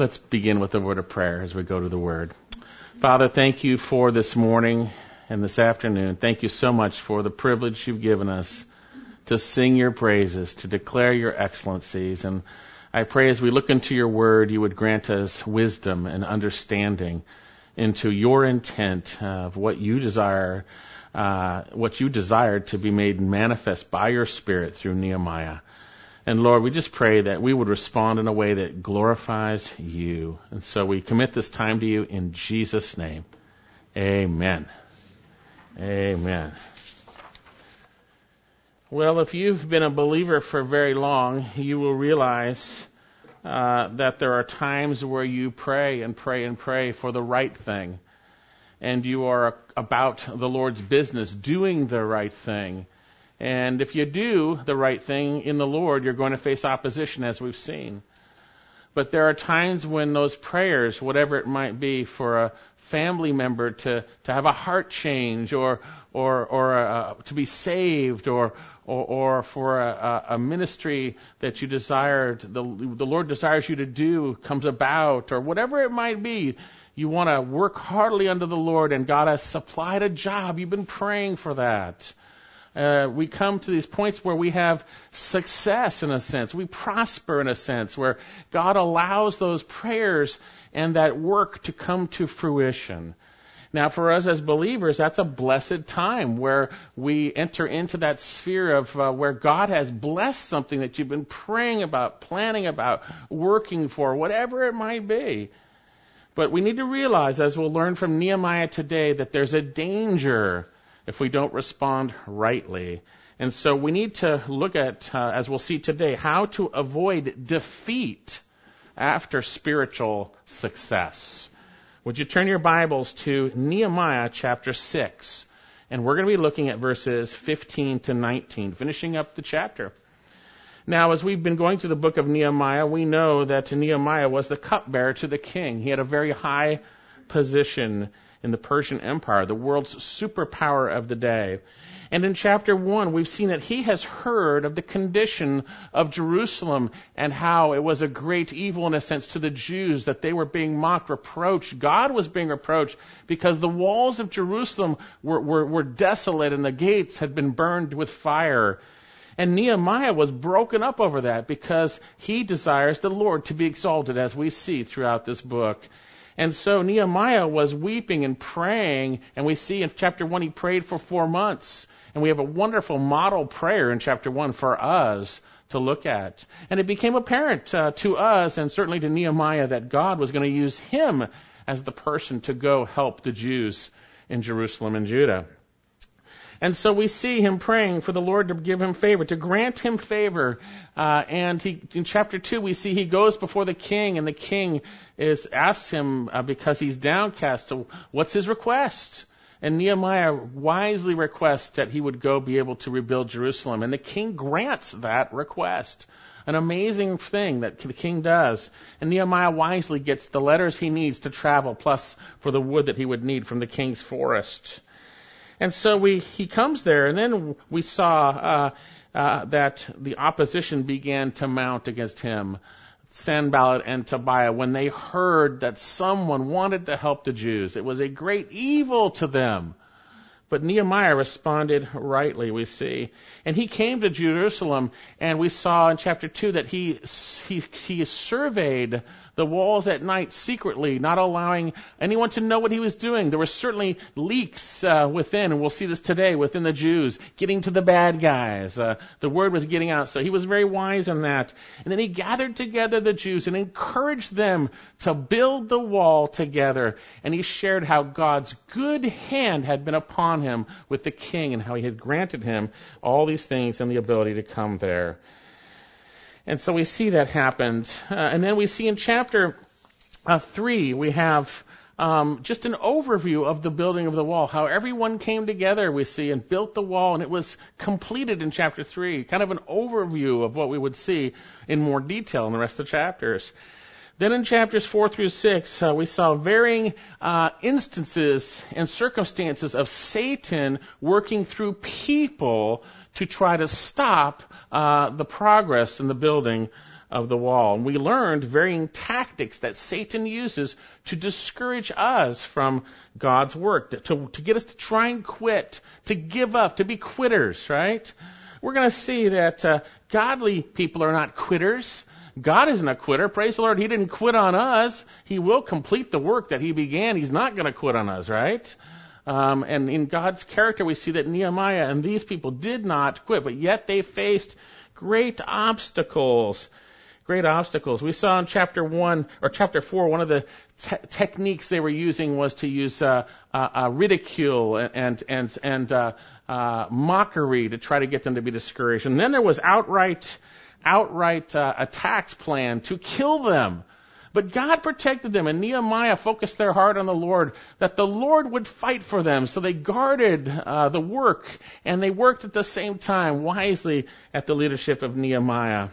Let's begin with a word of prayer as we go to the word. Father, thank you for this morning and this afternoon. Thank you so much for the privilege you've given us to sing your praises, to declare your excellencies. And I pray as we look into your word, you would grant us wisdom and understanding into your intent of what you desire, uh, what you desired to be made manifest by your Spirit through Nehemiah. And Lord, we just pray that we would respond in a way that glorifies you. And so we commit this time to you in Jesus' name. Amen. Amen. Well, if you've been a believer for very long, you will realize uh, that there are times where you pray and pray and pray for the right thing. And you are about the Lord's business, doing the right thing. And if you do the right thing in the Lord, you're going to face opposition, as we've seen. But there are times when those prayers, whatever it might be, for a family member to, to have a heart change or, or, or uh, to be saved or, or, or for a, a, ministry that you desired, the, the Lord desires you to do comes about or whatever it might be, you want to work heartily under the Lord and God has supplied a job. You've been praying for that uh, we come to these points where we have success in a sense, we prosper in a sense, where God allows those prayers and that work to come to fruition. Now, for us as believers, that's a blessed time where we enter into that sphere of uh, where God has blessed something that you've been praying about, planning about, working for, whatever it might be. But we need to realize, as we'll learn from Nehemiah today, that there's a danger if we don't respond rightly. And so we need to look at, uh, as we'll see today, how to avoid defeat after spiritual success. Would you turn your Bibles to Nehemiah chapter 6? And we're going to be looking at verses 15 to 19, finishing up the chapter. Now, as we've been going through the book of Nehemiah, we know that Nehemiah was the cupbearer to the king. He had a very high position in the Persian Empire, the world's superpower of the day. And in chapter 1, we've seen that he has heard of the condition of Jerusalem and how it was a great evil, in a sense, to the Jews, that they were being mocked, reproached. God was being reproached because the walls of Jerusalem were, were, were desolate and the gates had been burned with fire. And Nehemiah was broken up over that because he desires the Lord to be exalted, as we see throughout this book. And so Nehemiah was weeping and praying, and we see in chapter 1 he prayed for four months. And we have a wonderful model prayer in chapter 1 for us to look at. And it became apparent uh, to us, and certainly to Nehemiah, that God was going to use him as the person to go help the Jews in Jerusalem and Judah. And so we see him praying for the Lord to give him favor, to grant him favor. Uh, and he, in chapter two, we see he goes before the king, and the king is asks him uh, because he's downcast. So what's his request? And Nehemiah wisely requests that he would go be able to rebuild Jerusalem, and the king grants that request. An amazing thing that the king does. And Nehemiah wisely gets the letters he needs to travel, plus for the wood that he would need from the king's forest. And so we, he comes there, and then we saw uh, uh, that the opposition began to mount against him. Sanballat and Tobiah, when they heard that someone wanted to help the Jews, it was a great evil to them. But Nehemiah responded rightly, we see. And he came to Jerusalem, and we saw in chapter 2 that he, he, he surveyed the walls at night secretly, not allowing anyone to know what he was doing. There were certainly leaks uh, within, and we'll see this today within the Jews, getting to the bad guys. Uh, the word was getting out, so he was very wise in that. And then he gathered together the Jews and encouraged them to build the wall together. And he shared how God's good hand had been upon him with the king and how he had granted him all these things and the ability to come there. And so we see that happened. Uh, and then we see in chapter uh, 3, we have um, just an overview of the building of the wall, how everyone came together, we see, and built the wall, and it was completed in chapter 3. Kind of an overview of what we would see in more detail in the rest of the chapters. Then in chapters 4 through 6, uh, we saw varying uh, instances and circumstances of Satan working through people to try to stop uh, the progress in the building of the wall. And we learned varying tactics that Satan uses to discourage us from God's work, to, to get us to try and quit, to give up, to be quitters, right? We're going to see that uh, godly people are not quitters. God isn't a quitter. Praise the Lord. He didn't quit on us. He will complete the work that He began. He's not going to quit on us, right? Um, and in God's character, we see that Nehemiah and these people did not quit, but yet they faced great obstacles. Great obstacles. We saw in chapter one or chapter four, one of the te- techniques they were using was to use uh, uh, uh, ridicule and and and uh, uh, mockery to try to get them to be discouraged. And then there was outright outright uh, attacks planned to kill them. But God protected them, and Nehemiah focused their heart on the Lord, that the Lord would fight for them. So they guarded uh, the work, and they worked at the same time wisely at the leadership of Nehemiah.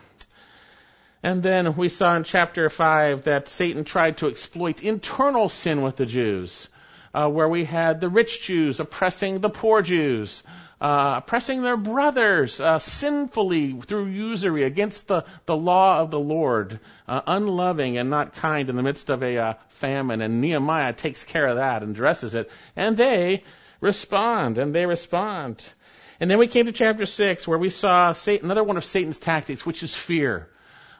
And then we saw in chapter 5 that Satan tried to exploit internal sin with the Jews, uh, where we had the rich Jews oppressing the poor Jews uh, oppressing their brothers uh, sinfully through usury against the, the law of the Lord, uh, unloving and not kind in the midst of a uh, famine. And Nehemiah takes care of that and addresses it. And they respond, and they respond. And then we came to chapter 6 where we saw Satan, another one of Satan's tactics, which is fear.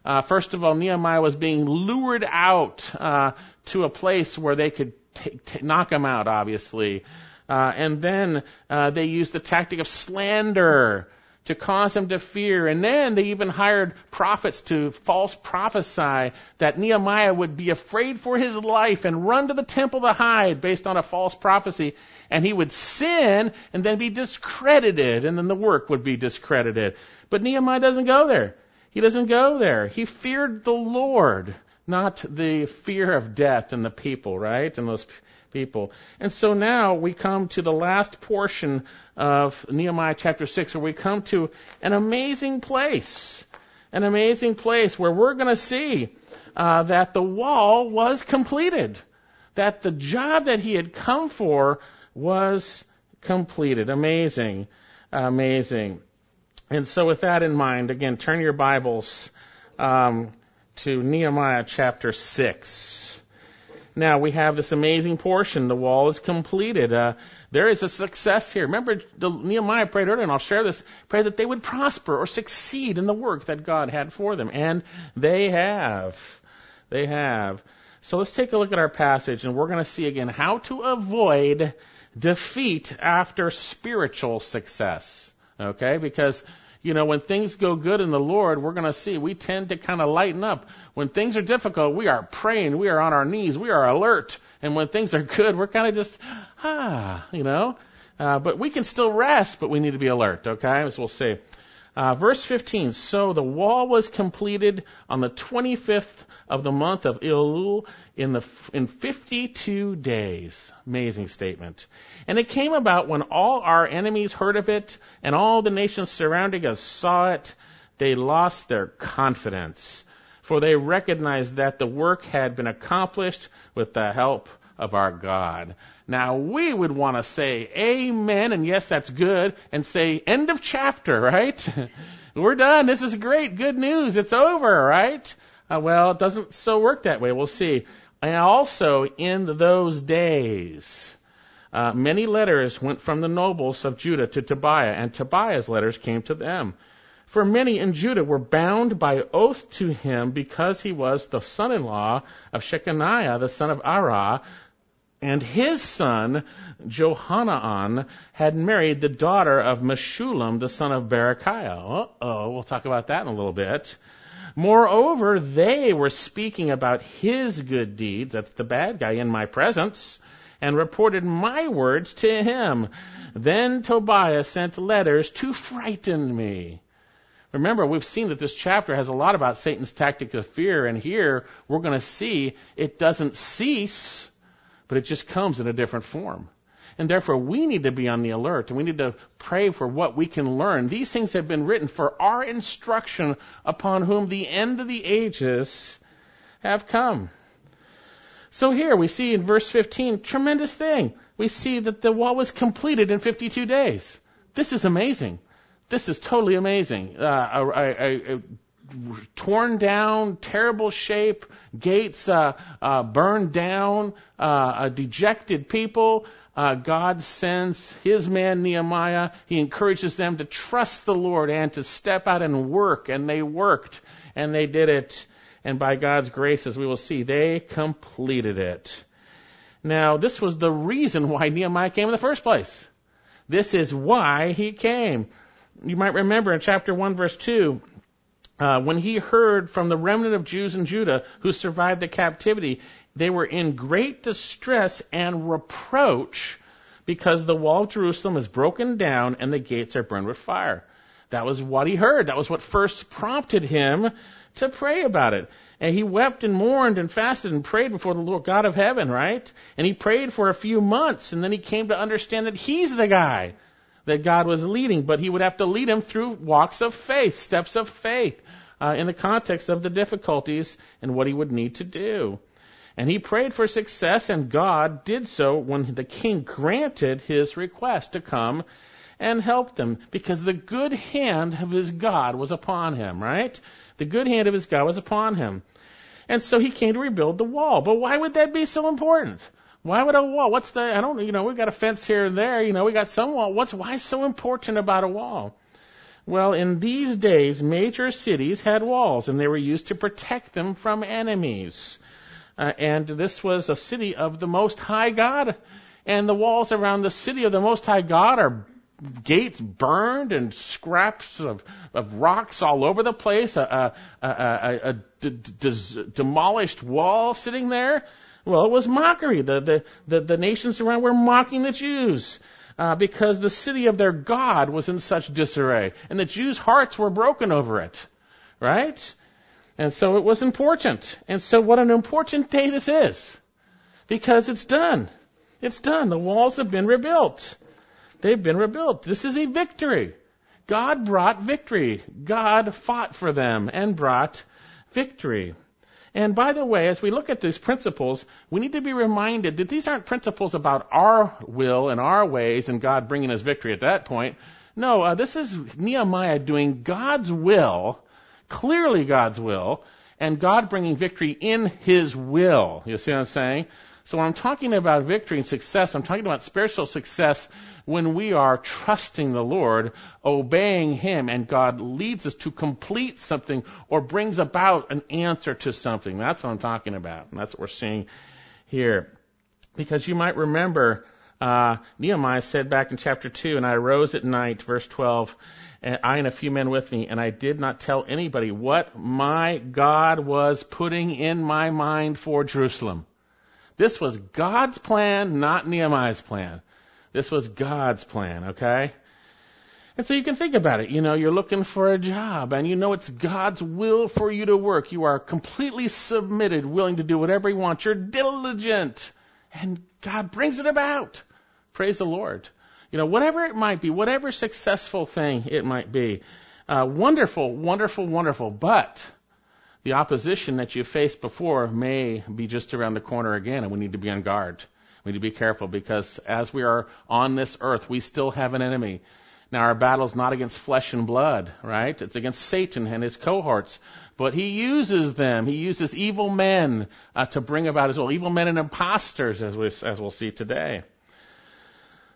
Uh, first of all, Nehemiah was being lured out uh, to a place where they could t- t- knock him out, obviously. Uh, and then uh, they used the tactic of slander to cause him to fear. And then they even hired prophets to false prophesy that Nehemiah would be afraid for his life and run to the temple to hide based on a false prophecy. And he would sin and then be discredited, and then the work would be discredited. But Nehemiah doesn't go there. He doesn't go there. He feared the Lord, not the fear of death and the people, right? And those people. And so now we come to the last portion of Nehemiah chapter 6, where we come to an amazing place. An amazing place where we're going to see uh, that the wall was completed, that the job that he had come for was completed. Amazing. Amazing. And so, with that in mind, again, turn your Bibles um, to Nehemiah chapter 6. Now we have this amazing portion. The wall is completed. Uh, there is a success here. Remember, the, Nehemiah prayed earlier, and I'll share this, pray that they would prosper or succeed in the work that God had for them. And they have. They have. So let's take a look at our passage, and we're going to see again how to avoid defeat after spiritual success. Okay? Because you know, when things go good in the Lord, we're going to see we tend to kind of lighten up. When things are difficult, we are praying, we are on our knees, we are alert. And when things are good, we're kind of just, ah, you know. Uh, but we can still rest, but we need to be alert, okay? As we'll see. Uh, verse 15. So the wall was completed on the 25th of the month of Elul in the in 52 days. Amazing statement. And it came about when all our enemies heard of it and all the nations surrounding us saw it, they lost their confidence, for they recognized that the work had been accomplished with the help of our God. Now we would want to say amen, and yes, that's good, and say end of chapter, right? We're done. This is great. Good news. It's over, right? Uh, well, it doesn't so work that way. We'll see. And also in those days, uh, many letters went from the nobles of Judah to Tobiah, and Tobiah's letters came to them. For many in Judah were bound by oath to him because he was the son-in-law of Shechaniah, the son of Arah, and his son, Johanan, had married the daughter of Meshullam, the son of Berechiah. Uh-oh, we'll talk about that in a little bit. Moreover, they were speaking about his good deeds, that's the bad guy, in my presence, and reported my words to him. Then Tobiah sent letters to frighten me. Remember, we've seen that this chapter has a lot about Satan's tactic of fear, and here we're going to see it doesn't cease, but it just comes in a different form. And therefore, we need to be on the alert and we need to pray for what we can learn. These things have been written for our instruction upon whom the end of the ages have come. So here we see in verse 15, tremendous thing. We see that the wall was completed in 52 days. This is amazing. This is totally amazing. Uh, a, a, a torn down, terrible shape, gates uh, uh, burned down, uh, dejected people. Uh, God sends His man Nehemiah. He encourages them to trust the Lord and to step out and work, and they worked, and they did it. And by God's grace, as we will see, they completed it. Now, this was the reason why Nehemiah came in the first place. This is why he came. You might remember in chapter 1, verse 2, uh, when he heard from the remnant of Jews in Judah who survived the captivity, they were in great distress and reproach because the wall of Jerusalem is broken down and the gates are burned with fire. That was what he heard. That was what first prompted him to pray about it. And he wept and mourned and fasted and prayed before the Lord God of heaven, right? And he prayed for a few months and then he came to understand that he's the guy that God was leading, but he would have to lead him through walks of faith, steps of faith, uh, in the context of the difficulties and what he would need to do. And he prayed for success, and God did so when the king granted his request to come and help them, because the good hand of his God was upon him, right? The good hand of his God was upon him. And so he came to rebuild the wall. But why would that be so important? Why would a wall? What's the, I don't, you know, we've got a fence here and there, you know, we got some wall. What's, why so important about a wall? Well, in these days, major cities had walls and they were used to protect them from enemies. Uh, and this was a city of the Most High God. And the walls around the city of the Most High God are gates burned and scraps of, of rocks all over the place, a, demolished wall sitting there. Well, it was mockery. The, the, the, the nations around were mocking the Jews. Uh, because the city of their God was in such disarray, and the Jews' hearts were broken over it, right? And so it was important. And so what an important day this is, because it's done. It's done. The walls have been rebuilt. They've been rebuilt. This is a victory. God brought victory. God fought for them and brought victory. And by the way, as we look at these principles, we need to be reminded that these aren't principles about our will and our ways and God bringing us victory at that point. No, uh, this is Nehemiah doing God's will, clearly God's will, and God bringing victory in His will. You see what I'm saying? So when I'm talking about victory and success, I'm talking about spiritual success when we are trusting the Lord, obeying Him, and God leads us to complete something or brings about an answer to something. That's what I'm talking about. And that's what we're seeing here. Because you might remember, uh, Nehemiah said back in chapter 2, and I arose at night, verse 12, and I and a few men with me, and I did not tell anybody what my God was putting in my mind for Jerusalem. This was God's plan, not Nehemiah's plan. This was God's plan, okay? And so you can think about it. You know, you're looking for a job and you know it's God's will for you to work. You are completely submitted, willing to do whatever He wants. You're diligent and God brings it about. Praise the Lord. You know, whatever it might be, whatever successful thing it might be, uh, wonderful, wonderful, wonderful. But the opposition that you faced before may be just around the corner again and we need to be on guard. We need to be careful because as we are on this earth, we still have an enemy. Now, our battle is not against flesh and blood, right? It's against Satan and his cohorts. But he uses them. He uses evil men uh, to bring about his will. Evil men and imposters, as, we, as we'll see today.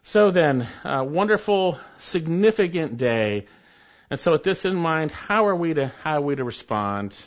So then, a wonderful, significant day. And so with this in mind, how are we to, how are we to respond?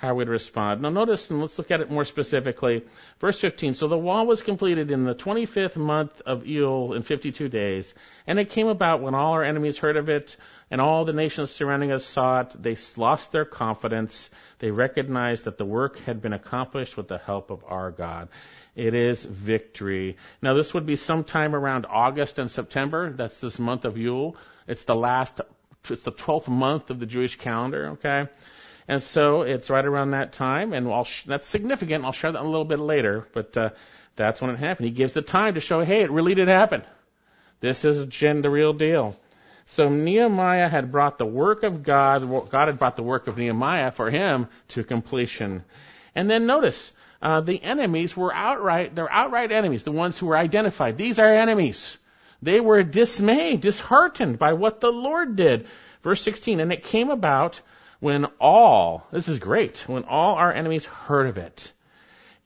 How we'd respond. Now notice, and let's look at it more specifically. Verse 15. So the wall was completed in the 25th month of Elul in 52 days. And it came about when all our enemies heard of it and all the nations surrounding us saw it, they lost their confidence. They recognized that the work had been accomplished with the help of our God. It is victory. Now this would be sometime around August and September. That's this month of Elul. It's the last, it's the 12th month of the Jewish calendar, okay? And so it's right around that time, and I'll sh- that's significant. I'll share that a little bit later, but uh, that's when it happened. He gives the time to show, hey, it really did happen. This is gen- the real deal. So Nehemiah had brought the work of God, God had brought the work of Nehemiah for him to completion. And then notice, uh, the enemies were outright, they're outright enemies, the ones who were identified. These are enemies. They were dismayed, disheartened by what the Lord did. Verse 16, and it came about when all, this is great, when all our enemies heard of it,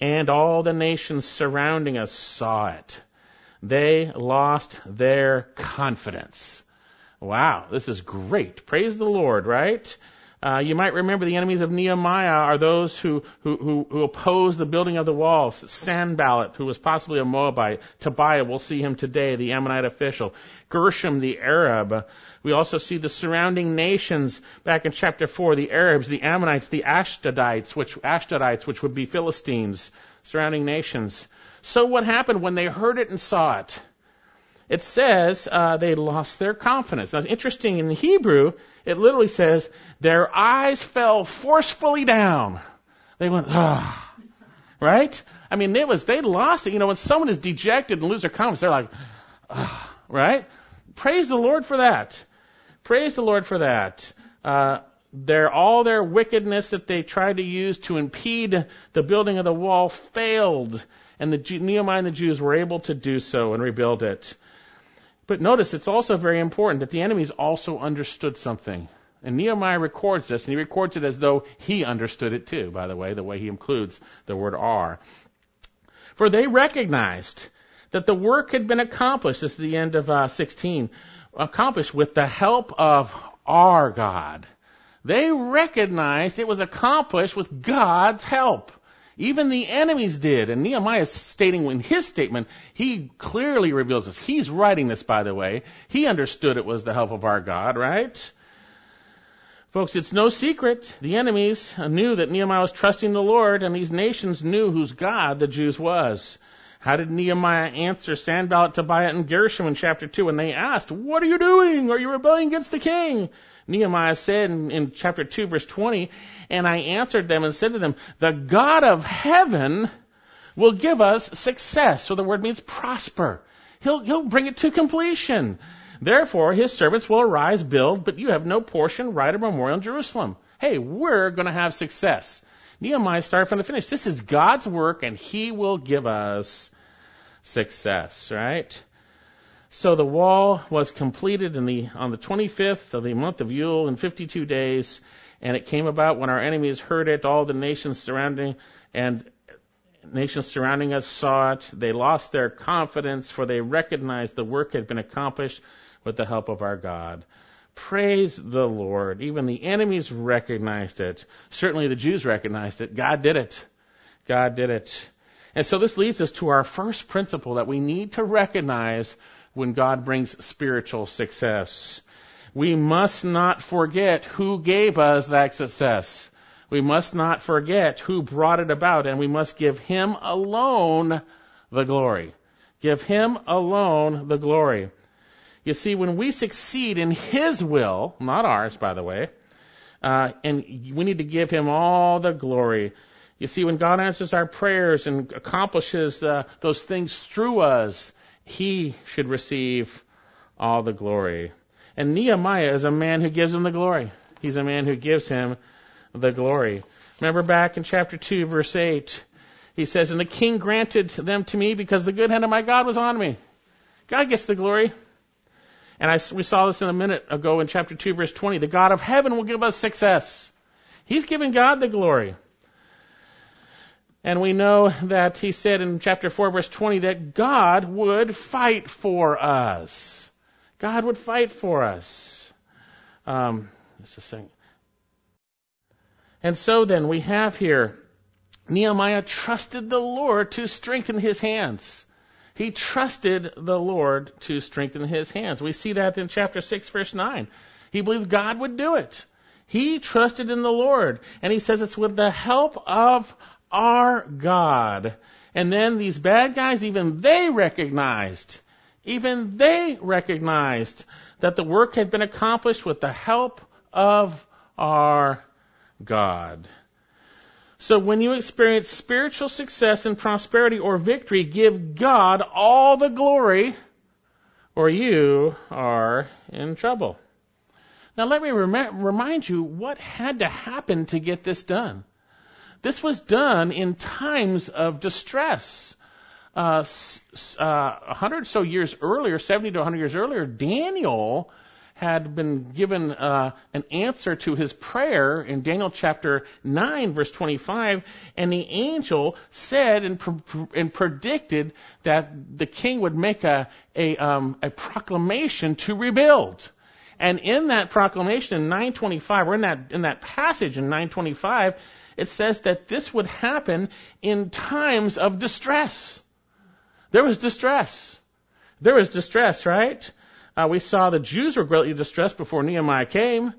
and all the nations surrounding us saw it, they lost their confidence. Wow, this is great. Praise the Lord, right? Uh, you might remember the enemies of Nehemiah are those who, who, who, who oppose the building of the walls. Sanballat, who was possibly a Moabite. Tobiah, we'll see him today, the Ammonite official. Geshem, the Arab. We also see the surrounding nations back in chapter 4, the Arabs, the Ammonites, the Ashdodites, which, Ashdodites, which would be Philistines, surrounding nations. So what happened when they heard it and saw it? It says uh, they lost their confidence. Now, it's interesting in the Hebrew, it literally says their eyes fell forcefully down. They went, ah, right? I mean, it was they lost it. You know, when someone is dejected and lose their confidence, they're like, ah, right? Praise the Lord for that. Praise the Lord for that. Uh, their all their wickedness that they tried to use to impede the building of the wall failed, and the Nehemiah and the Jews were able to do so and rebuild it. But notice it's also very important that the enemies also understood something. And Nehemiah records this, and he records it as though he understood it too, by the way, the way he includes the word are. For they recognized that the work had been accomplished, this is the end of uh, 16, accomplished with the help of our God. They recognized it was accomplished with God's help. Even the enemies did. And Nehemiah is stating in his statement, he clearly reveals this. He's writing this, by the way. He understood it was the help of our God, right? Folks, it's no secret. The enemies knew that Nehemiah was trusting the Lord, and these nations knew whose God the Jews was. How did Nehemiah answer Sanballat, Tobiah, and Geshem in chapter 2 when they asked, What are you doing? Are you rebelling against the king? Nehemiah said in, in chapter 2 verse 20, And I answered them and said to them, The God of heaven will give us success. So the word means prosper. He'll, he'll bring it to completion. Therefore, his servants will arise, build, but you have no portion, right, or memorial in Jerusalem. Hey, we're going to have success. Nehemiah started from the finish. This is God's work, and he will give us success, right? So the wall was completed the, on the 25th of the month of Elul in 52 days, and it came about when our enemies heard it, all the nations surrounding and nations surrounding us saw it. They lost their confidence, for they recognized the work had been accomplished with the help of our God. Praise the Lord. Even the enemies recognized it. Certainly the Jews recognized it. God did it. God did it. And so this leads us to our first principle that we need to recognize when God brings spiritual success. We must not forget who gave us that success. We must not forget who brought it about, and we must give Him alone the glory. Give Him alone the glory. You see, when we succeed in His will, not ours, by the way, uh, and we need to give Him all the glory. You see, when God answers our prayers and accomplishes uh, those things through us, He should receive all the glory. And Nehemiah is a man who gives him the glory. He's a man who gives him the glory. Remember back in chapter 2, verse 8, he says, And the king granted them to me because the good hand of my God was on me. God gets the glory. And I, we saw this in a minute ago in chapter 2, verse 20. The God of heaven will give us success. He's giving God the glory. And we know that he said in chapter 4, verse 20, that God would fight for us. God would fight for us. Um, just a second. And so then we have here Nehemiah trusted the Lord to strengthen his hands. He trusted the Lord to strengthen his hands. We see that in chapter 6, verse 9. He believed God would do it. He trusted in the Lord. And he says it's with the help of our God. And then these bad guys, even they recognized, even they recognized that the work had been accomplished with the help of our God. So when you experience spiritual success and prosperity or victory, give God all the glory or you are in trouble. Now let me rem- remind you what had to happen to get this done. This was done in times of distress. Uh, uh, 100 or so years earlier, 70 to 100 years earlier, Daniel had been given uh, an answer to his prayer in Daniel chapter 9, verse 25, and the angel said and, pre- and predicted that the king would make a, a, um, a proclamation to rebuild. And in that proclamation in 925, or in that, in that passage in 925, it says that this would happen in times of distress. There was distress. There was distress, right? Uh, we saw the Jews were greatly distressed before Nehemiah came.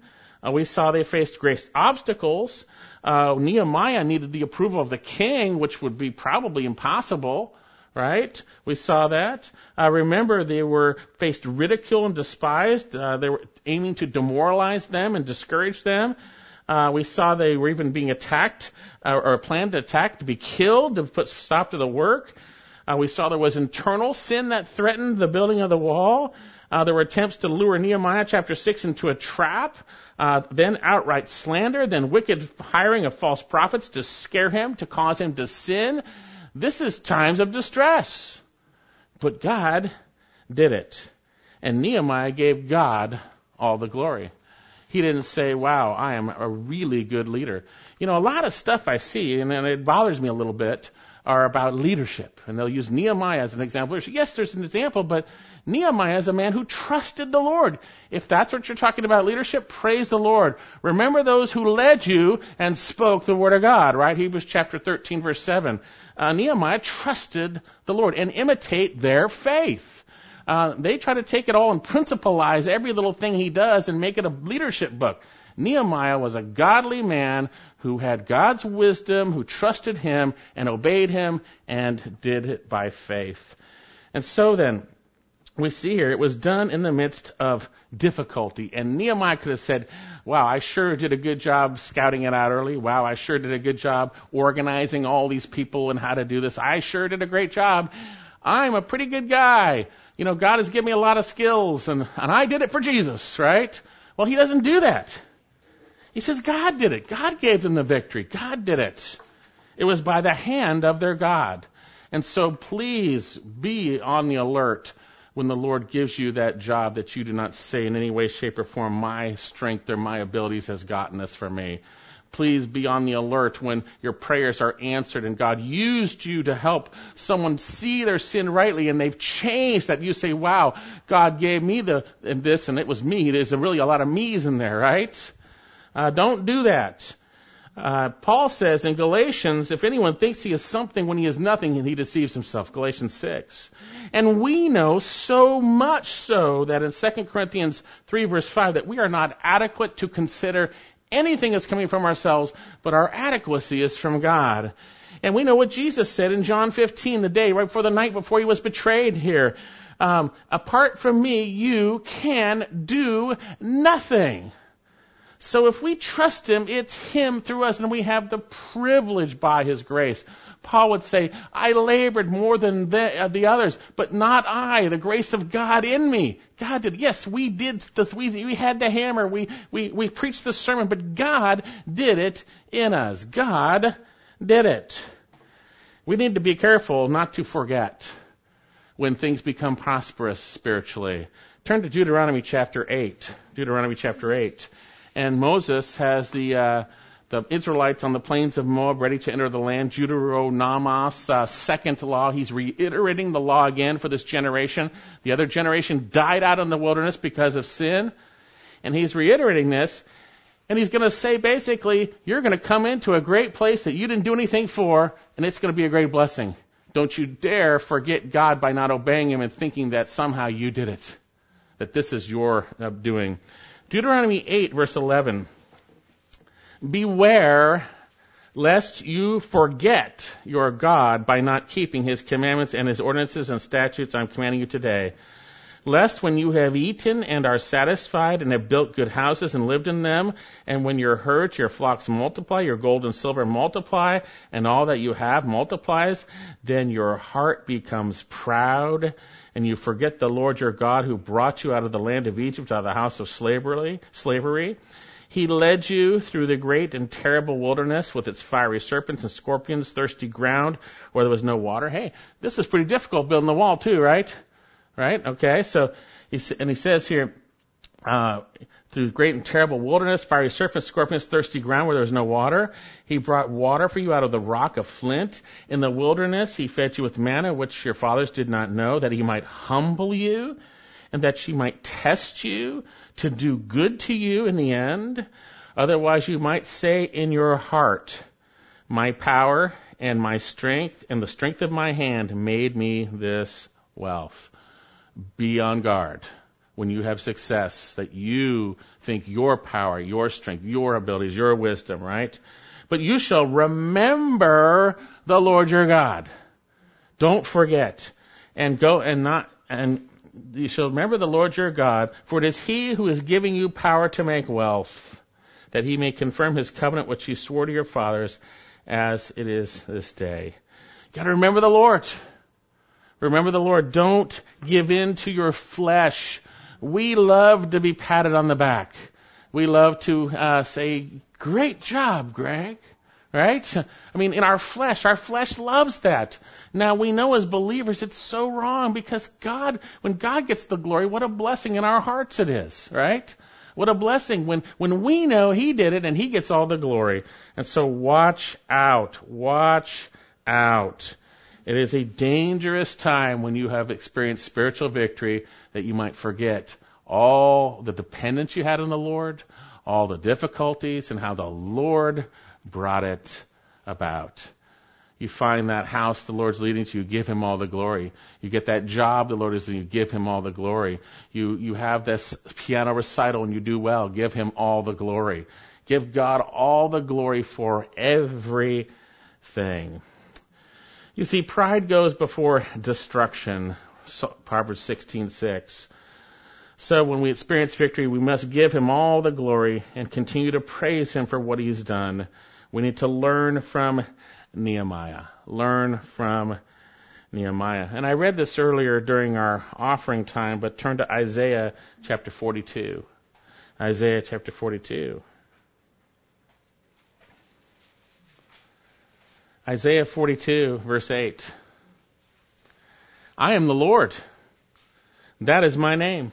Uh, we saw they faced great obstacles. Uh, Nehemiah needed the approval of the king, which would be probably impossible, right? We saw that. Uh, remember, they were faced ridicule and despised. Uh, they were aiming to demoralize them and discourage them. Uh, we saw they were even being attacked uh, or planned to attack to be killed to put stop to the work. Uh, we saw there was internal sin that threatened the building of the wall. Uh, there were attempts to lure Nehemiah chapter 6 into a trap, uh, then outright slander, then wicked hiring of false prophets to scare him, to cause him to sin. This is times of distress. But God did it. And Nehemiah gave God all the glory. He didn't say, wow, I am a really good leader. You know, a lot of stuff I see, and it bothers me a little bit, are about leadership. And they'll use Nehemiah as an example. Yes, there's an example, but Nehemiah is a man who trusted the Lord. If that's what you're talking about leadership, praise the Lord. Remember those who led you and spoke the word of God, right? Hebrews chapter 13 verse 7. Uh, Nehemiah trusted the Lord and imitate their faith. Uh, they try to take it all and principalize every little thing he does and make it a leadership book. Nehemiah was a godly man who had God's wisdom, who trusted him and obeyed him and did it by faith. And so then, we see here it was done in the midst of difficulty. And Nehemiah could have said, Wow, I sure did a good job scouting it out early. Wow, I sure did a good job organizing all these people and how to do this. I sure did a great job. I'm a pretty good guy. You know, God has given me a lot of skills and, and I did it for Jesus, right? Well, he doesn't do that. He says God did it. God gave them the victory. God did it. It was by the hand of their God. And so please be on the alert when the Lord gives you that job that you do not say in any way, shape, or form, my strength or my abilities has gotten this for me. Please be on the alert when your prayers are answered and God used you to help someone see their sin rightly and they've changed that you say, wow, God gave me the, and this and it was me. There's really a lot of me's in there, right? Uh, don't do that. Uh, Paul says in Galatians, if anyone thinks he is something when he is nothing, he deceives himself. Galatians 6. And we know so much so that in 2 Corinthians 3 verse 5 that we are not adequate to consider anything is coming from ourselves, but our adequacy is from God. And we know what Jesus said in John 15, the day right before the night before he was betrayed here. Um, apart from me, you can do nothing. So if we trust Him, it's Him through us, and we have the privilege by His grace. Paul would say, I labored more than the, uh, the others, but not I, the grace of God in me. God did. Yes, we did the, we, we had the hammer, we, we, we preached the sermon, but God did it in us. God did it. We need to be careful not to forget when things become prosperous spiritually. Turn to Deuteronomy chapter 8. Deuteronomy chapter 8 and Moses has the uh, the Israelites on the plains of Moab ready to enter the land. Deuteronomos, uh, second law. He's reiterating the law again for this generation. The other generation died out in the wilderness because of sin, and he's reiterating this. And he's going to say basically, you're going to come into a great place that you didn't do anything for, and it's going to be a great blessing. Don't you dare forget God by not obeying Him and thinking that somehow you did it, that this is your uh, doing. Deuteronomy 8, verse 11. Beware lest you forget your God by not keeping his commandments and his ordinances and statutes I'm commanding you today. Lest when you have eaten and are satisfied and have built good houses and lived in them, and when your herds, your flocks multiply, your gold and silver multiply, and all that you have multiplies, then your heart becomes proud and you forget the Lord your God who brought you out of the land of Egypt, out of the house of slavery, slavery. He led you through the great and terrible wilderness with its fiery serpents and scorpions, thirsty ground where there was no water. Hey, this is pretty difficult building the wall too, right? Right? Okay. So, he, and he says here, uh, through great and terrible wilderness, fiery serpents, scorpions, thirsty ground where there was no water. He brought water for you out of the rock of flint. In the wilderness, he fed you with manna, which your fathers did not know, that he might humble you and that she might test you to do good to you in the end. Otherwise, you might say in your heart, My power and my strength and the strength of my hand made me this wealth. Be on guard when you have success that you think your power, your strength, your abilities, your wisdom, right? But you shall remember the Lord your God. Don't forget. And go and not, and you shall remember the Lord your God, for it is he who is giving you power to make wealth, that he may confirm his covenant which he swore to your fathers as it is this day. You gotta remember the Lord. Remember the Lord. Don't give in to your flesh. We love to be patted on the back. We love to uh, say, "Great job, Greg." Right? I mean, in our flesh, our flesh loves that. Now we know as believers it's so wrong because God, when God gets the glory, what a blessing in our hearts it is, right? What a blessing when, when we know He did it and He gets all the glory. And so watch out. Watch out. It is a dangerous time when you have experienced spiritual victory that you might forget all the dependence you had on the Lord, all the difficulties, and how the Lord brought it about. You find that house the Lord's leading to, you give Him all the glory. You get that job the Lord is leading you, give Him all the glory. You, you have this piano recital and you do well, give Him all the glory. Give God all the glory for everything. You see, pride goes before destruction. So, Proverbs 16:6. So when we experience victory, we must give him all the glory and continue to praise him for what he's done. We need to learn from Nehemiah. Learn from Nehemiah. And I read this earlier during our offering time, but turn to Isaiah chapter 42. Isaiah chapter 42. Isaiah 42, verse 8. I am the Lord. That is my name.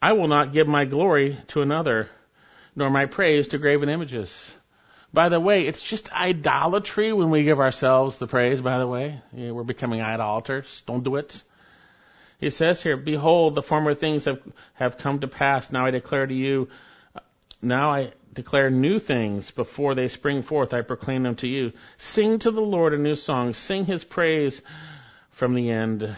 I will not give my glory to another, nor my praise to graven images. By the way, it's just idolatry when we give ourselves the praise, by the way. We're becoming idolaters. Don't do it. He says here, Behold, the former things have, have come to pass. Now I declare to you, uh, now I declare new things before they spring forth. I proclaim them to you. Sing to the Lord a new song. Sing his praise from the end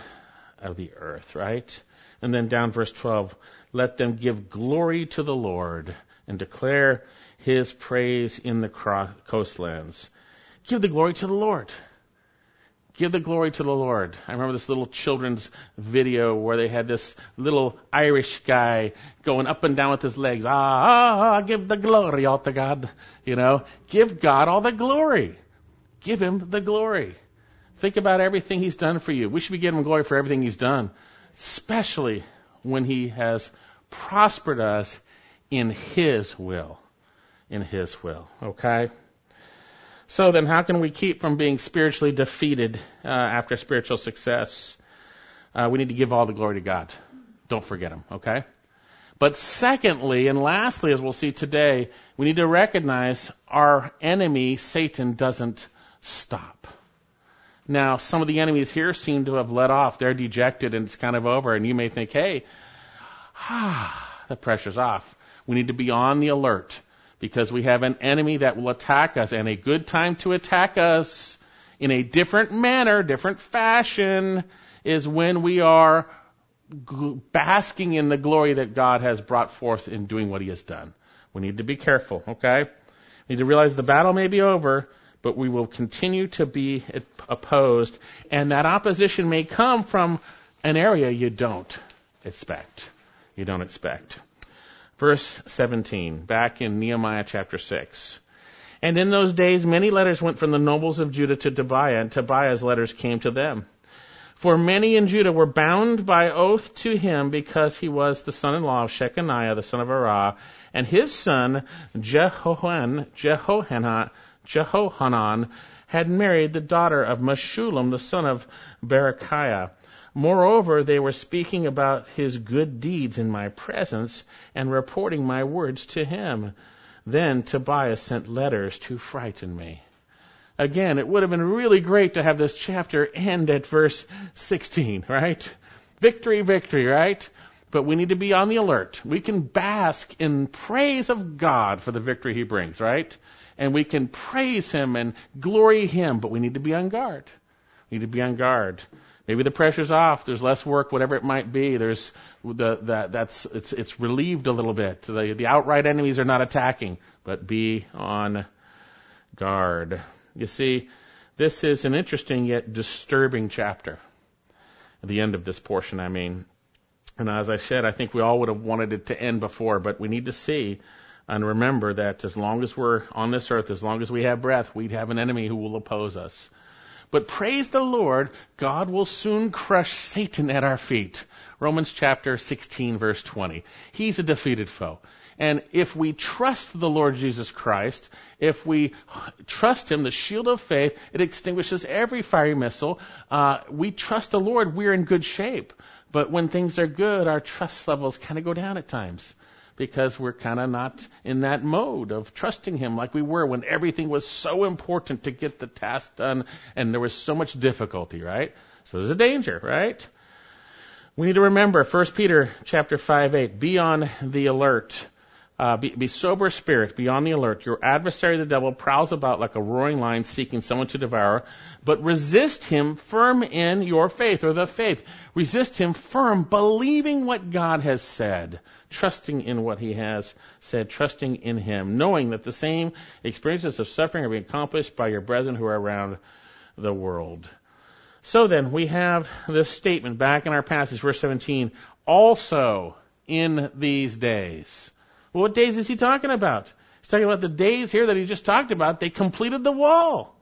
of the earth, right? And then down verse 12. Let them give glory to the Lord and declare his praise in the coastlands. Give the glory to the Lord. Give the glory to the Lord. I remember this little children's video where they had this little Irish guy going up and down with his legs. Ah, ah, ah, give the glory all to God. You know, give God all the glory. Give him the glory. Think about everything he's done for you. We should be giving him glory for everything he's done, especially when he has prospered us in his will. In his will. Okay? So then, how can we keep from being spiritually defeated uh, after spiritual success? Uh, we need to give all the glory to God. Don't forget Him, okay? But secondly, and lastly, as we'll see today, we need to recognize our enemy, Satan, doesn't stop. Now, some of the enemies here seem to have let off. They're dejected and it's kind of over. And you may think, hey, ah, the pressure's off. We need to be on the alert because we have an enemy that will attack us and a good time to attack us in a different manner, different fashion is when we are basking in the glory that God has brought forth in doing what he has done. We need to be careful, okay? We need to realize the battle may be over, but we will continue to be opposed, and that opposition may come from an area you don't expect. You don't expect. Verse 17, back in Nehemiah chapter 6. And in those days many letters went from the nobles of Judah to Tobiah, and Tobiah's letters came to them. For many in Judah were bound by oath to him because he was the son-in-law of Shechaniah, the son of Arah, and his son Jehohan, Jehohanan, Jehohanan had married the daughter of Meshullam, the son of Berechiah Moreover, they were speaking about his good deeds in my presence and reporting my words to him. Then Tobias sent letters to frighten me. Again, it would have been really great to have this chapter end at verse 16, right? Victory, victory, right? But we need to be on the alert. We can bask in praise of God for the victory he brings, right? And we can praise him and glory him, but we need to be on guard. We need to be on guard. Maybe the pressure's off. There's less work, whatever it might be. There's the, the that's it's it's relieved a little bit. The the outright enemies are not attacking, but be on guard. You see, this is an interesting yet disturbing chapter. At the end of this portion, I mean. And as I said, I think we all would have wanted it to end before, but we need to see and remember that as long as we're on this earth, as long as we have breath, we have an enemy who will oppose us. But praise the Lord, God will soon crush Satan at our feet. Romans chapter 16 verse 20. He's a defeated foe. And if we trust the Lord Jesus Christ, if we trust Him, the shield of faith, it extinguishes every fiery missile. Uh, we trust the Lord, we're in good shape. But when things are good, our trust levels kind of go down at times because we're kind of not in that mode of trusting Him like we were when everything was so important to get the task done and there was so much difficulty, right? So there's a danger, right? We need to remember 1 Peter chapter 5, 8, be on the alert. Uh, be, be sober spirit, be on the alert. Your adversary, the devil, prowls about like a roaring lion seeking someone to devour, but resist him firm in your faith or the faith. Resist him firm, believing what God has said trusting in what he has said, trusting in him, knowing that the same experiences of suffering are being accomplished by your brethren who are around the world. So then, we have this statement back in our passage, verse 17, also in these days. What days is he talking about? He's talking about the days here that he just talked about. They completed the wall.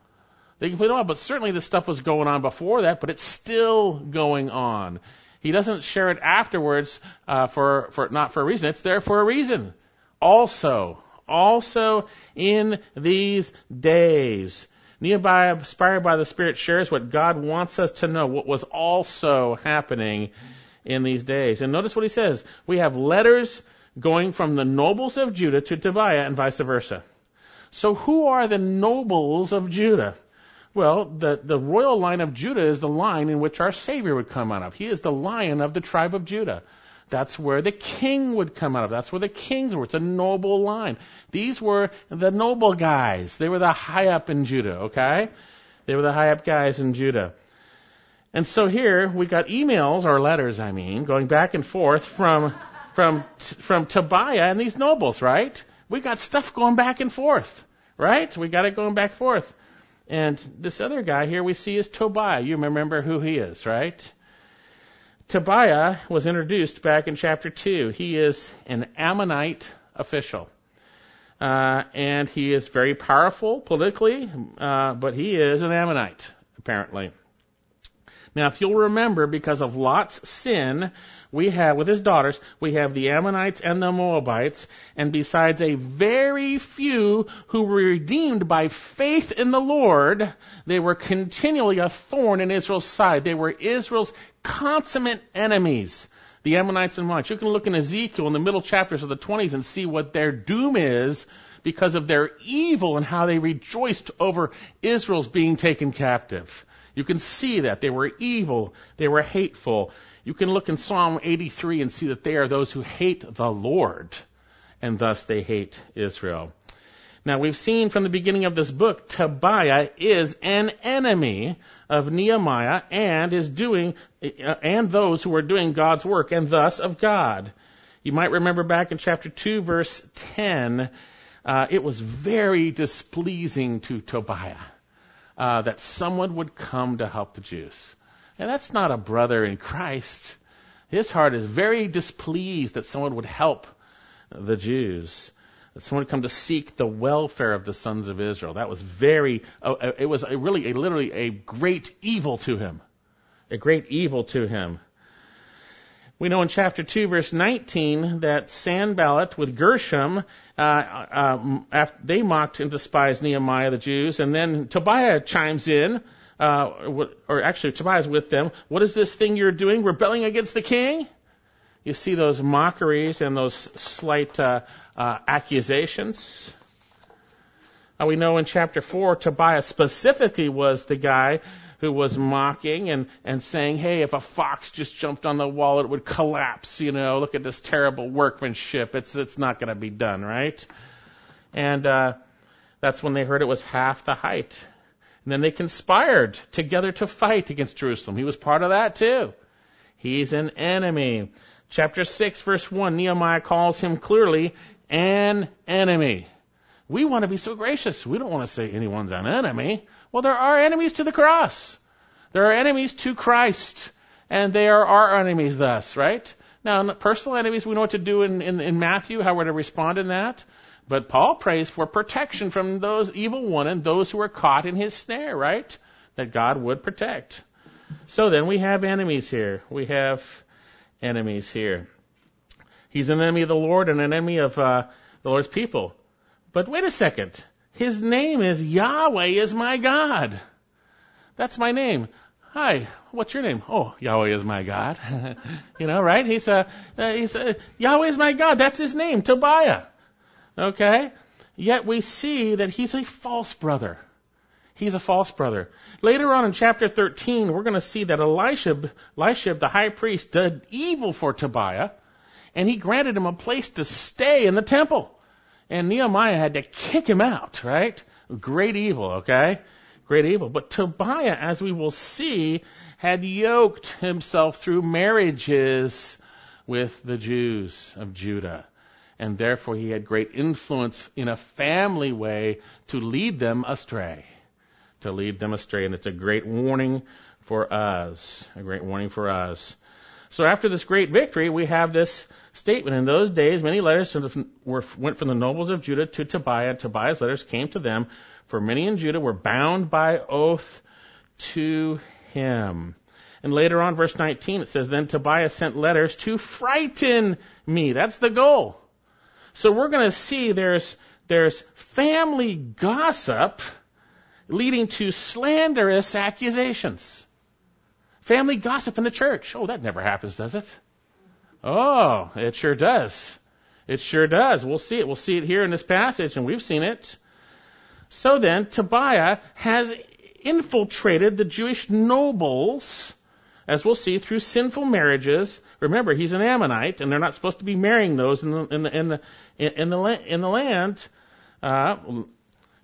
They completed the wall, but certainly this stuff was going on before that, but it's still going on. He doesn't share it afterwards uh, for, for not for a reason. It's there for a reason. Also, also in these days. Nehemiah, inspired by the Spirit, shares what God wants us to know, what was also happening in these days. And notice what he says. We have letters going from the nobles of Judah to Tobiah and vice versa. So who are the nobles of Judah? Well, the, the royal line of Judah is the line in which our Savior would come out of. He is the lion of the tribe of Judah. That's where the king would come out of. That's where the kings were. It's a noble line. These were the noble guys. They were the high up in Judah, okay? They were the high up guys in Judah. And so here we got emails or letters, I mean, going back and forth from from from Tobiah and these nobles, right? We got stuff going back and forth, right? We got it going back and forth. And this other guy here we see is Tobiah. You remember who he is, right? Tobiah was introduced back in chapter 2. He is an Ammonite official. Uh, and he is very powerful politically, uh, but he is an Ammonite, apparently. Now, if you'll remember, because of Lot's sin, we have, with his daughters, we have the Ammonites and the Moabites, and besides a very few who were redeemed by faith in the Lord, they were continually a thorn in Israel's side. They were Israel's consummate enemies. The Ammonites and Moabites. You can look in Ezekiel in the middle chapters of the 20s and see what their doom is because of their evil and how they rejoiced over Israel's being taken captive. You can see that they were evil, they were hateful, you can look in Psalm 83 and see that they are those who hate the Lord, and thus they hate Israel. Now we've seen from the beginning of this book, Tobiah is an enemy of Nehemiah and is doing, and those who are doing God's work, and thus of God. You might remember back in chapter 2 verse 10, uh, it was very displeasing to Tobiah uh, that someone would come to help the Jews. And that's not a brother in Christ. His heart is very displeased that someone would help the Jews, that someone would come to seek the welfare of the sons of Israel. That was very, uh it was a really, a, literally a great evil to him. A great evil to him. We know in chapter 2, verse 19, that Sanballat with Geshem, uh, uh, after they mocked and despised Nehemiah, the Jews, and then Tobiah chimes in uh, or actually Tobiah's with them. What is this thing you're doing? Rebelling against the king? You see those mockeries and those slight uh, uh, accusations. Uh, we know in chapter 4, Tobiah specifically was the guy who was mocking and, and saying, hey, if a fox just jumped on the wall, it would collapse, you know, look at this terrible workmanship. It's, it's not going to be done, right? And, uh, that's when they heard it was half the height. And then they conspired together to fight against Jerusalem. He was part of that too. He's an enemy. Chapter 6 verse 1, Nehemiah calls him clearly an enemy. We want to be so gracious. We don't want to say anyone's an enemy. Well, there are enemies to the cross. There are enemies to Christ. And they are our enemies thus, right? Now, personal enemies, we know what to do in, in, in Matthew, how we're to respond in that. But Paul prays for protection from those evil one and those who are caught in his snare, right? That God would protect. So then we have enemies here. We have enemies here. He's an enemy of the Lord and an enemy of uh, the Lord's people. But wait a second. His name is Yahweh is my God. That's my name. Hi, what's your name? Oh, Yahweh is my God. you know, right? He's a, uh, he's a, Yahweh is my God. That's his name, Tobiah. Okay? Yet we see that he's a false brother. He's a false brother. Later on in chapter 13, we're going to see that Elisha, Elisha, the high priest, did evil for Tobiah, and he granted him a place to stay in the temple. And Nehemiah had to kick him out, right? Great evil, okay? Great evil. But Tobiah, as we will see, had yoked himself through marriages with the Jews of Judah. And therefore he had great influence in a family way to lead them astray. To lead them astray. And it's a great warning for us. A great warning for us. So after this great victory, we have this statement. In those days, many letters were, went from the nobles of Judah to Tobiah. Tobiah's letters came to them, for many in Judah were bound by oath to him. And later on, verse 19, it says, Then Tobiah sent letters to frighten me. That's the goal. So we're going to see there's, there's family gossip leading to slanderous accusations. Family gossip in the church. Oh, that never happens, does it? Oh, it sure does. It sure does. We'll see it. We'll see it here in this passage, and we've seen it. So then, Tobiah has infiltrated the Jewish nobles, as we'll see, through sinful marriages. Remember, he's an Ammonite, and they're not supposed to be marrying those in the in the in the in the, in the land. Uh,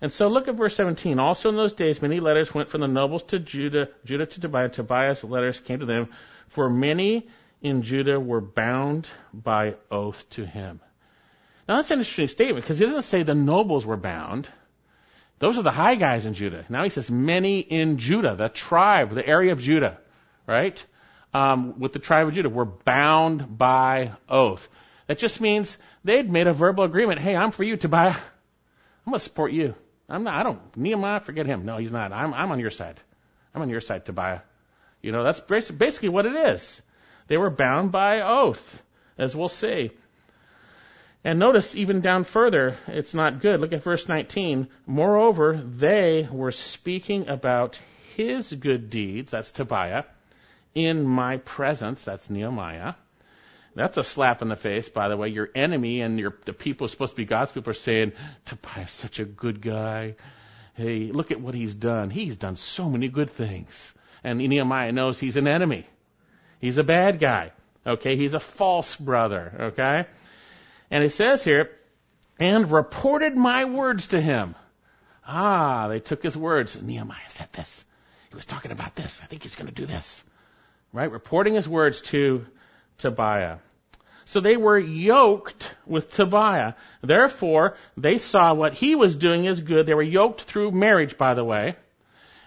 and so look at verse 17. Also in those days, many letters went from the nobles to Judah, Judah to Tobiah. Tobiah's letters came to them, for many in Judah were bound by oath to him. Now that's an interesting statement because he doesn't say the nobles were bound. Those are the high guys in Judah. Now he says many in Judah, the tribe, the area of Judah, right? Um, with the tribe of Judah were bound by oath. That just means they'd made a verbal agreement. Hey, I'm for you, Tobiah. I'm going to support you. I'm not, I don't, Nehemiah, forget him. No, he's not. I'm, I'm on your side. I'm on your side, Tobiah. You know, that's basically what it is. They were bound by oath, as we'll see. And notice even down further, it's not good. Look at verse 19. Moreover, they were speaking about his good deeds, that's Tobiah, in my presence, that's Nehemiah. That's a slap in the face, by the way. Your enemy and your, the people supposed to be God's people are saying, Tobiah's such a good guy. Hey, look at what he's done. He's done so many good things. And Nehemiah knows he's an enemy. He's a bad guy. Okay, he's a false brother. Okay? And it says here, and reported my words to him. Ah, they took his words. Nehemiah said this. He was talking about this. I think he's going to do this. Right? Reporting his words to Tobiah. So they were yoked with Tobiah. Therefore, they saw what he was doing as good. They were yoked through marriage, by the way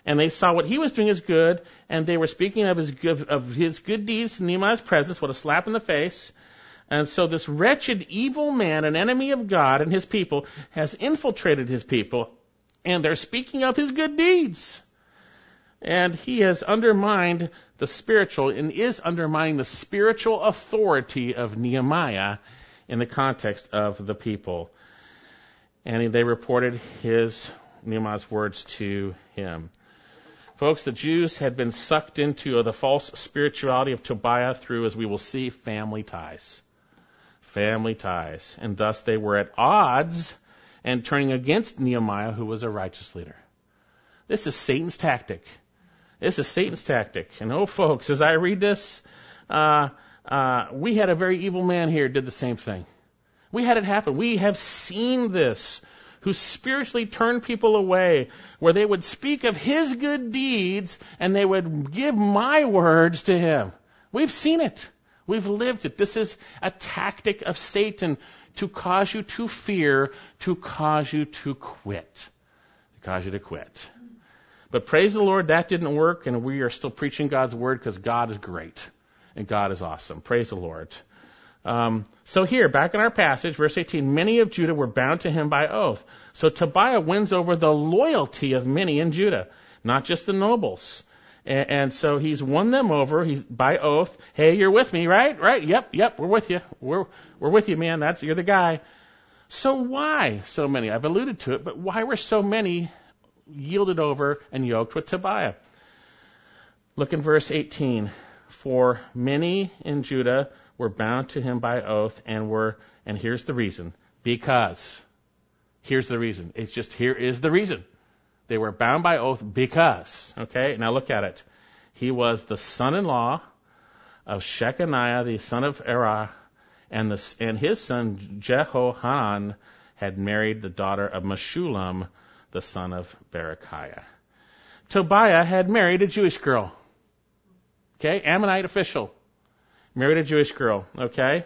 and they saw what he was doing as good, and they were speaking of his good, of his good deeds in Nehemiah's presence. What a slap in the face! And so this wretched, evil man, an enemy of God and his people, has infiltrated his people, and they're speaking of his good deeds. And he has undermined the spiritual and is undermining the spiritual authority of Nehemiah in the context of the people. And they reported his Nehemiah's words to him. Folks, the Jews had been sucked into the false spirituality of Tobiah through, as we will see, family ties. Family ties. And thus they were at odds and turning against Nehemiah, who was a righteous leader. This is Satan's tactic. This is Satan's tactic. And oh, folks, as I read this, uh, uh, we had a very evil man here did the same thing. We had it happen. We have seen this who spiritually turned people away, where they would speak of his good deeds and they would give my words to him. We've seen it. We've lived it. This is a tactic of Satan to cause you to fear, to cause you to quit. To cause you to quit. But praise the Lord, that didn't work, and we are still preaching God's word because God is great and God is awesome. Praise the Lord. Um, so here, back in our passage, verse 18, many of Judah were bound to him by oath. So Tobiah wins over the loyalty of many in Judah, not just the nobles. And, and so he's won them over. He's by oath. Hey, you're with me, right? Right? Yep, yep. We're with you. We're we're with you, man. That's you're the guy. So why so many? I've alluded to it, but why were so many yielded over and yoked with Tobiah? Look in verse 18. For many in Judah were bound to him by oath and were, and here's the reason, because. Here's the reason. It's just here is the reason. They were bound by oath because. Okay, now look at it. He was the son-in-law of Shechaniah, the son of Arah, and, the, and his son Jehohanan had married the daughter of Meshullam, the son of Berechiah. Tobiah had married a Jewish girl. Okay, Ammonite official married a Jewish girl, okay?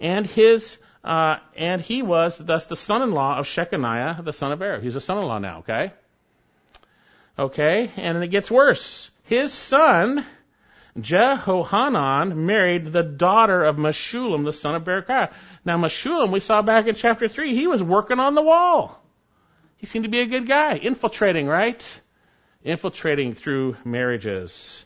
And his, uh, and he was thus the son-in-law of Shechaniah, the son of Arah. He's a son-in-law now, okay? Okay, and it gets worse. His son, Jehohanan, married the daughter of Meshullam, the son of Berechiah. Now, Meshullam, we saw back in chapter 3, he was working on the wall. He seemed to be a good guy, infiltrating, right? Infiltrating through marriages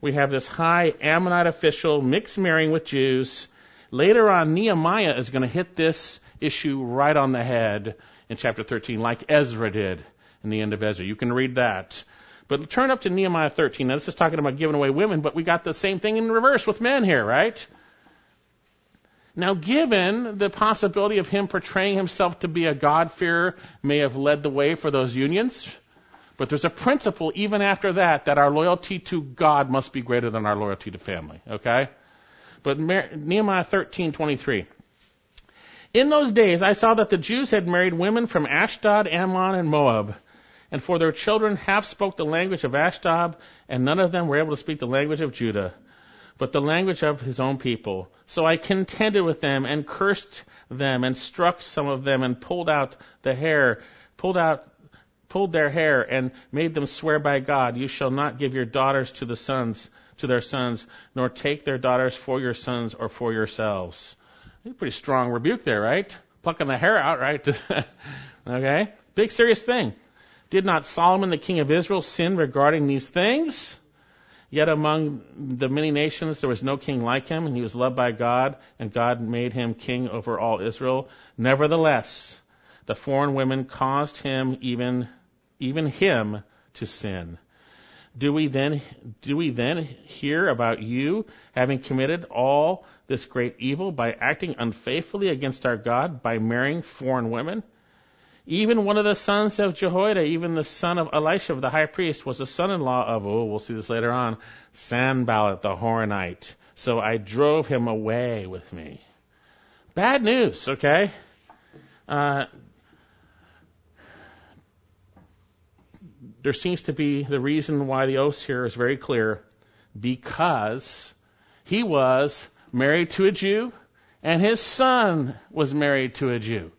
we have this high Ammonite official mixed marrying with Jews. Later on, Nehemiah is going to hit this issue right on the head in chapter 13, like Ezra did in the end of Ezra. You can read that. But turn up to Nehemiah 13. Now, this is talking about giving away women, but we got the same thing in reverse with men here, right? Now, given the possibility of him portraying himself to be a God-fearer may have led the way for those unions, but there's a principle even after that that our loyalty to God must be greater than our loyalty to family. Okay? But Nehemiah 13:23. In those days I saw that the Jews had married women from Ashdod, Ammon, and Moab, and for their children half spoke the language of Ashdod, and none of them were able to speak the language of Judah, but the language of his own people. So I contended with them and cursed them and struck some of them and pulled out the hair, pulled out pulled their hair and made them swear by God, you shall not give your daughters to the sons, to their sons, nor take their daughters for your sons or for yourselves. Pretty strong rebuke there, right? Plucking the hair out, right? okay? Big serious thing. Did not Solomon the king of Israel sin regarding these things? Yet among the many nations there was no king like him, and he was loved by God, and God made him king over all Israel. Nevertheless, the foreign women caused him even even him to sin. Do we then do we then hear about you having committed all this great evil by acting unfaithfully against our God by marrying foreign women? Even one of the sons of Jehoiada, even the son of Elisha, the high priest, was a son-in-law of, oh, we'll see this later on, Sanballat the Horonite. So I drove him away with me. Bad news, okay? Uh, there seems to be the reason why the oath here is very clear because he was married to a Jew and his son was married to a Jew.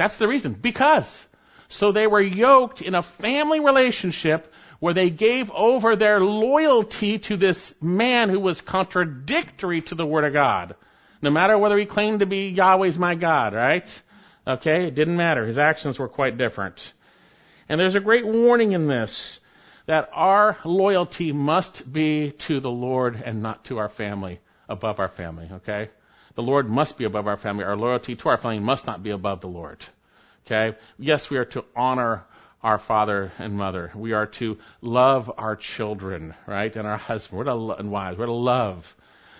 That's the reason. Because. So they were yoked in a family relationship where they gave over their loyalty to this man who was contradictory to the Word of God. No matter whether he claimed to be Yahweh's my God, right? Okay, it didn't matter. His actions were quite different. And there's a great warning in this that our loyalty must be to the Lord and not to our family, above our family, okay? The Lord must be above our family. Our loyalty to our family must not be above the Lord. Okay? Yes, we are to honor our father and mother. We are to love our children, right? And our husband. We're to lo- and wives. We're to love.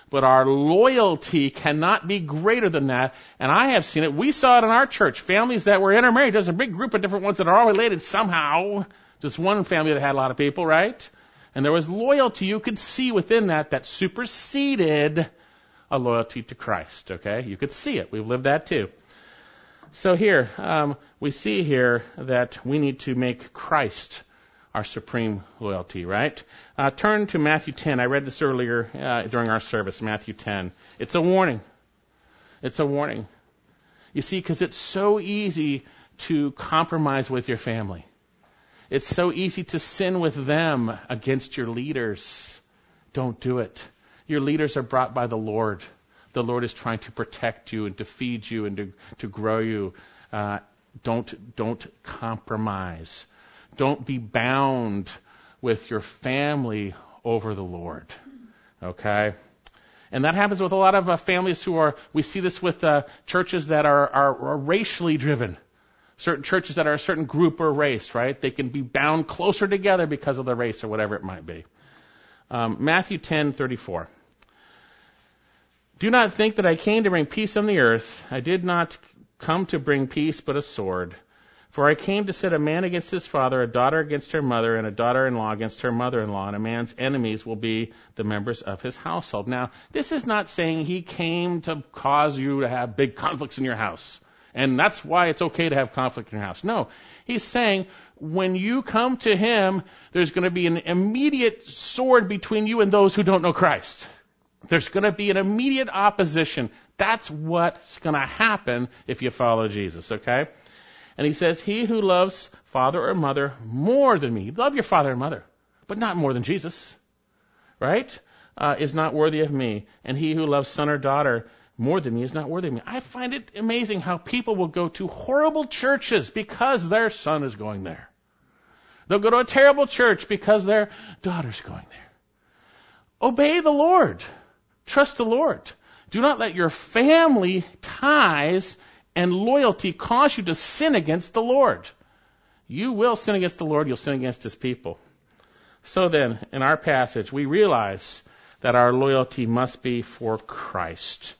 But our loyalty cannot be greater than that. And I have seen it. We saw it in our church. Families that were intermarried. There's a big group of different ones that are all related somehow. Just one family that had a lot of people, right? And there was loyalty you could see within that that superseded a loyalty to Christ, okay? You could see it. We've lived that too. So here, um, we see here that we need to make Christ our supreme loyalty, right? Uh, turn to Matthew 10. I read this earlier uh, during our service, Matthew 10. It's a warning. It's a warning. You see, because it's so easy to compromise with your family. It's so easy to sin with them against your leaders. Don't do it. Your leaders are brought by the Lord the Lord is trying to protect you and to feed you and to, to grow you. Uh, don't, don't compromise. Don't be bound with your family over the Lord. Okay? And that happens with a lot of uh, families who are, we see this with uh, churches that are, are, are racially driven. Certain churches that are a certain group or race, right? They can be bound closer together because of the race or whatever it might be. Um, Matthew 10:34. Do not think that I came to bring peace on the earth. I did not come to bring peace, but a sword. For I came to set a man against his father, a daughter against her mother, and a daughter in law against her mother in law, and a man's enemies will be the members of his household. Now, this is not saying he came to cause you to have big conflicts in your house. And that's why it's okay to have conflict in your house. No. He's saying when you come to him, there's going to be an immediate sword between you and those who don't know Christ. There's going to be an immediate opposition. That's what's going to happen if you follow Jesus, okay? And he says, He who loves father or mother more than me, love your father and mother, but not more than Jesus, right? Uh, is not worthy of me. And he who loves son or daughter more than me is not worthy of me. I find it amazing how people will go to horrible churches because their son is going there. They'll go to a terrible church because their daughter's going there. Obey the Lord. Trust the Lord. Do not let your family ties and loyalty cause you to sin against the Lord. You will sin against the Lord, you'll sin against His people. So then, in our passage, we realize that our loyalty must be for Christ.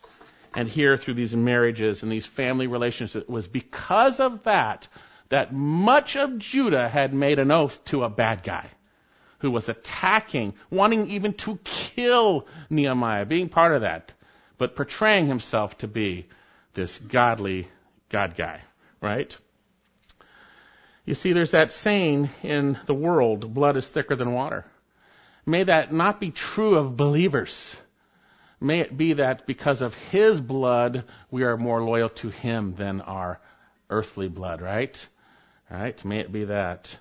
And here, through these marriages and these family relationships, it was because of that that much of Judah had made an oath to a bad guy who was attacking, wanting even to kill Nehemiah, being part of that, but portraying himself to be this godly God guy, right? You see, there's that saying in the world, blood is thicker than water. May that not be true of believers. May it be that because of His blood, we are more loyal to Him than our earthly blood, right? Right? May it be that.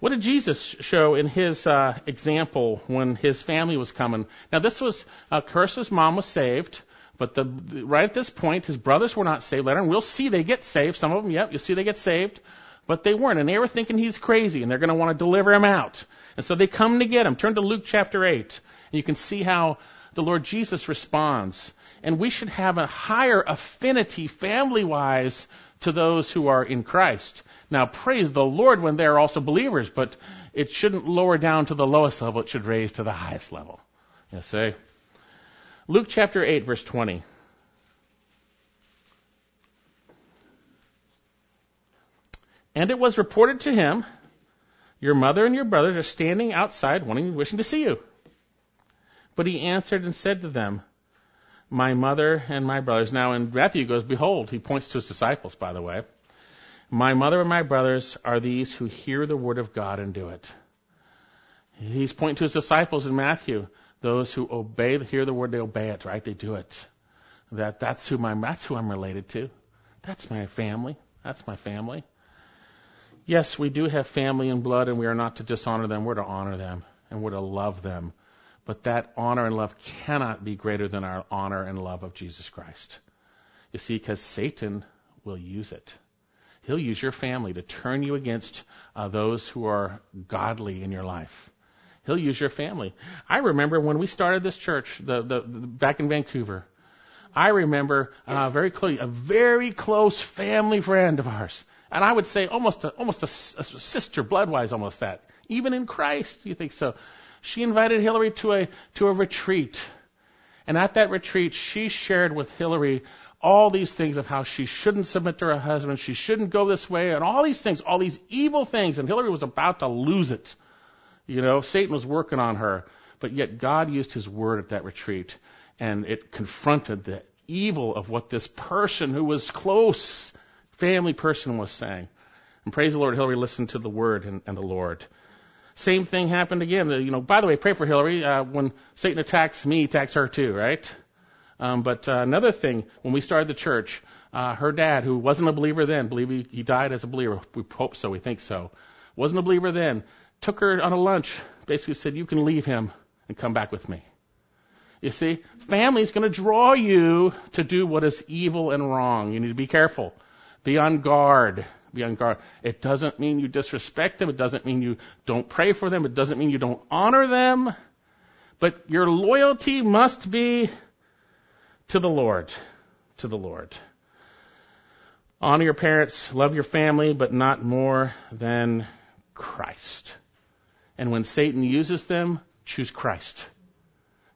What did Jesus show in his uh, example when his family was coming? Now, this was uh, Carissa's mom was saved, but the, right at this point, his brothers were not saved later, and we'll see they get saved. Some of them, yep, you'll see they get saved, but they weren't, and they were thinking he's crazy, and they're going to want to deliver him out. And so they come to get him. Turn to Luke chapter 8, and you can see how the Lord Jesus responds. And we should have a higher affinity family wise to those who are in Christ. Now, praise the Lord when they're also believers, but it shouldn't lower down to the lowest level. It should raise to the highest level. You see? Luke chapter 8, verse 20. And it was reported to him, Your mother and your brothers are standing outside wanting, wishing to see you. But he answered and said to them, My mother and my brothers. Now in Matthew goes, Behold, he points to his disciples, by the way. My mother and my brothers are these who hear the word of God and do it. He's pointing to his disciples in Matthew. Those who obey, hear the word, they obey it, right? They do it. That, that's who my, that's who I'm related to. That's my family. That's my family. Yes, we do have family and blood and we are not to dishonor them. We're to honor them and we're to love them. But that honor and love cannot be greater than our honor and love of Jesus Christ. You see, because Satan will use it. He'll use your family to turn you against uh, those who are godly in your life. He'll use your family. I remember when we started this church, the, the, the back in Vancouver. I remember uh, very close, a very close family friend of ours And I would say almost a, almost a, a sister bloodwise, almost that. Even in Christ, you think so. She invited Hillary to a, to a retreat. And at that retreat, she shared with Hillary all these things of how she shouldn't submit to her husband, she shouldn't go this way, and all these things, all these evil things. And Hillary was about to lose it. You know, Satan was working on her. But yet God used his word at that retreat, and it confronted the evil of what this person who was close, family person was saying. And praise the Lord, Hillary listened to the word and, and the Lord. Same thing happened again. You know, by the way, pray for Hillary. Uh, when Satan attacks me, he attacks her too, right? Um, but uh, another thing, when we started the church, uh, her dad, who wasn't a believer then, believe he, he died as a believer. We hope so. We think so. Wasn't a believer then. Took her on a lunch. Basically said, "You can leave him and come back with me." You see, family is going to draw you to do what is evil and wrong. You need to be careful. Be on guard. Be on guard. It doesn't mean you disrespect them. It doesn't mean you don't pray for them. It doesn't mean you don't honor them. But your loyalty must be to the Lord. To the Lord. Honor your parents, love your family, but not more than Christ. And when Satan uses them, choose Christ.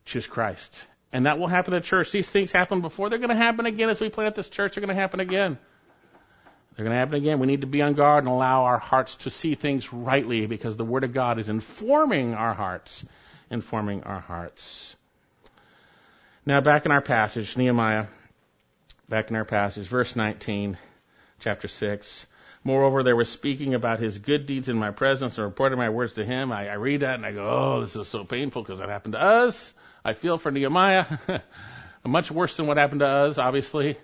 Choose Christ. And that will happen at church. These things happened before. They're going to happen again as we plant this church. They're going to happen again. They're going to happen again. We need to be on guard and allow our hearts to see things rightly because the Word of God is informing our hearts. Informing our hearts. Now, back in our passage, Nehemiah, back in our passage, verse 19, chapter 6. Moreover, they were speaking about his good deeds in my presence and reported my words to him. I, I read that and I go, oh, this is so painful because it happened to us. I feel for Nehemiah. Much worse than what happened to us, obviously.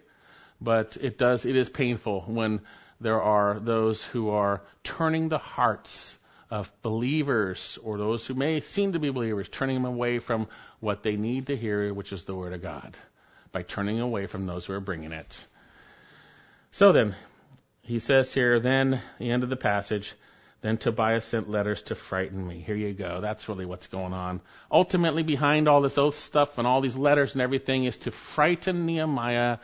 But it does, it is painful when there are those who are turning the hearts of believers or those who may seem to be believers, turning them away from what they need to hear, which is the Word of God, by turning away from those who are bringing it. So then, he says here, then, the end of the passage, then Tobiah sent letters to frighten me. Here you go. That's really what's going on. Ultimately, behind all this oath stuff and all these letters and everything is to frighten Nehemiah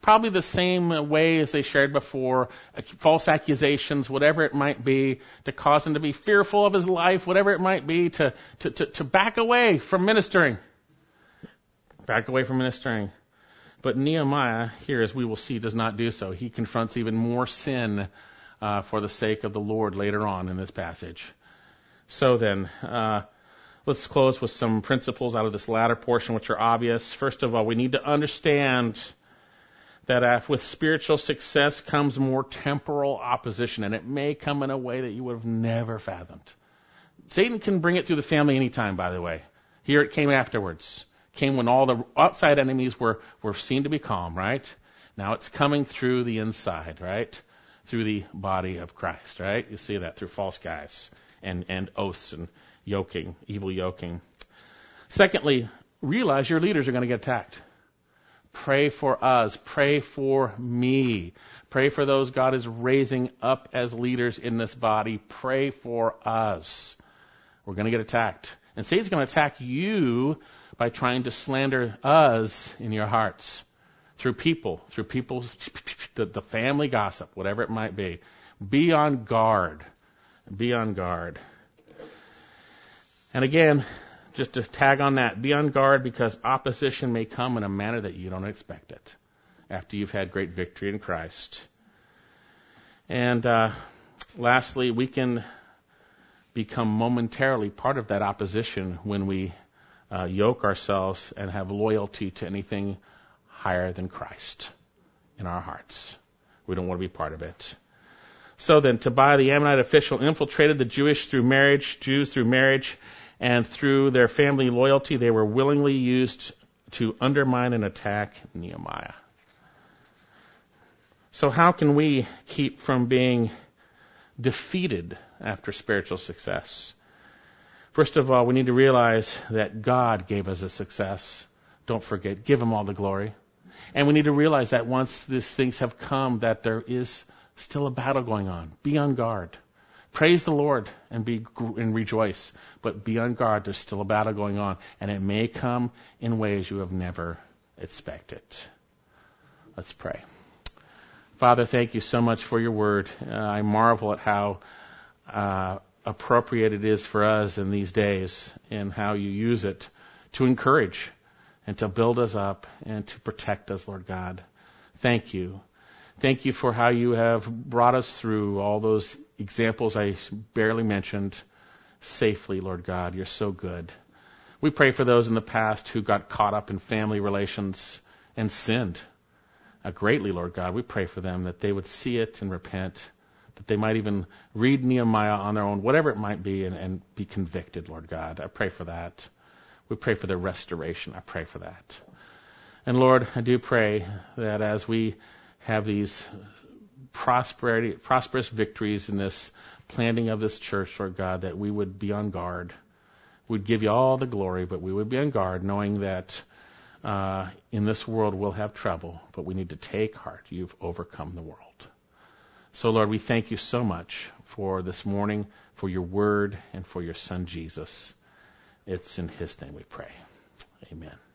probably the same way as they shared before, false accusations, whatever it might be, to cause him to be fearful of his life, whatever it might be, to, to, to, to back away from ministering. Back away from ministering. But Nehemiah, here, as we will see, does not do so. He confronts even more sin uh, for the sake of the Lord later on in this passage. So then, uh, let's close with some principles out of this latter portion, which are obvious. First of all, we need to understand that uh, with spiritual success comes more temporal opposition, and it may come in a way that you would have never fathomed. Satan can bring it through the family anytime, by the way. Here it came afterwards. Came when all the outside enemies were, were seen to be calm, right? Now it's coming through the inside, right? Through the body of Christ, right? You see that through false guys and, and oaths and yoking, evil yoking. Secondly, realize your leaders are going to get attacked. Pray for us. Pray for me. Pray for those God is raising up as leaders in this body. Pray for us. We're going to get attacked. And Satan's going to attack you by trying to slander us in your hearts through people, through people, the, the family gossip, whatever it might be. Be on guard. Be on guard. And again, just to tag on that, be on guard because opposition may come in a manner that you don't expect it after you've had great victory in Christ. And uh, lastly, we can become momentarily part of that opposition when we uh, yoke ourselves and have loyalty to anything higher than Christ in our hearts. We don't want to be part of it. So then, Tobiah the Ammonite official infiltrated the Jewish through marriage, Jews through marriage, and through their family loyalty, they were willingly used to undermine and attack Nehemiah. So, how can we keep from being defeated after spiritual success? First of all, we need to realize that God gave us a success. Don't forget, give Him all the glory. And we need to realize that once these things have come, that there is still a battle going on. Be on guard. Praise the Lord and be and rejoice, but be on guard. There's still a battle going on, and it may come in ways you have never expected. Let's pray. Father, thank you so much for your word. Uh, I marvel at how uh, appropriate it is for us in these days and how you use it to encourage and to build us up and to protect us, Lord God. Thank you. Thank you for how you have brought us through all those examples I barely mentioned safely, Lord God. You're so good. We pray for those in the past who got caught up in family relations and sinned uh, greatly, Lord God. We pray for them that they would see it and repent, that they might even read Nehemiah on their own, whatever it might be, and, and be convicted, Lord God. I pray for that. We pray for their restoration. I pray for that. And Lord, I do pray that as we have these prosperity, prosperous victories in this planting of this church, Lord God, that we would be on guard. We'd give you all the glory, but we would be on guard knowing that uh, in this world we'll have trouble, but we need to take heart. You've overcome the world. So, Lord, we thank you so much for this morning, for your word, and for your son, Jesus. It's in his name we pray. Amen.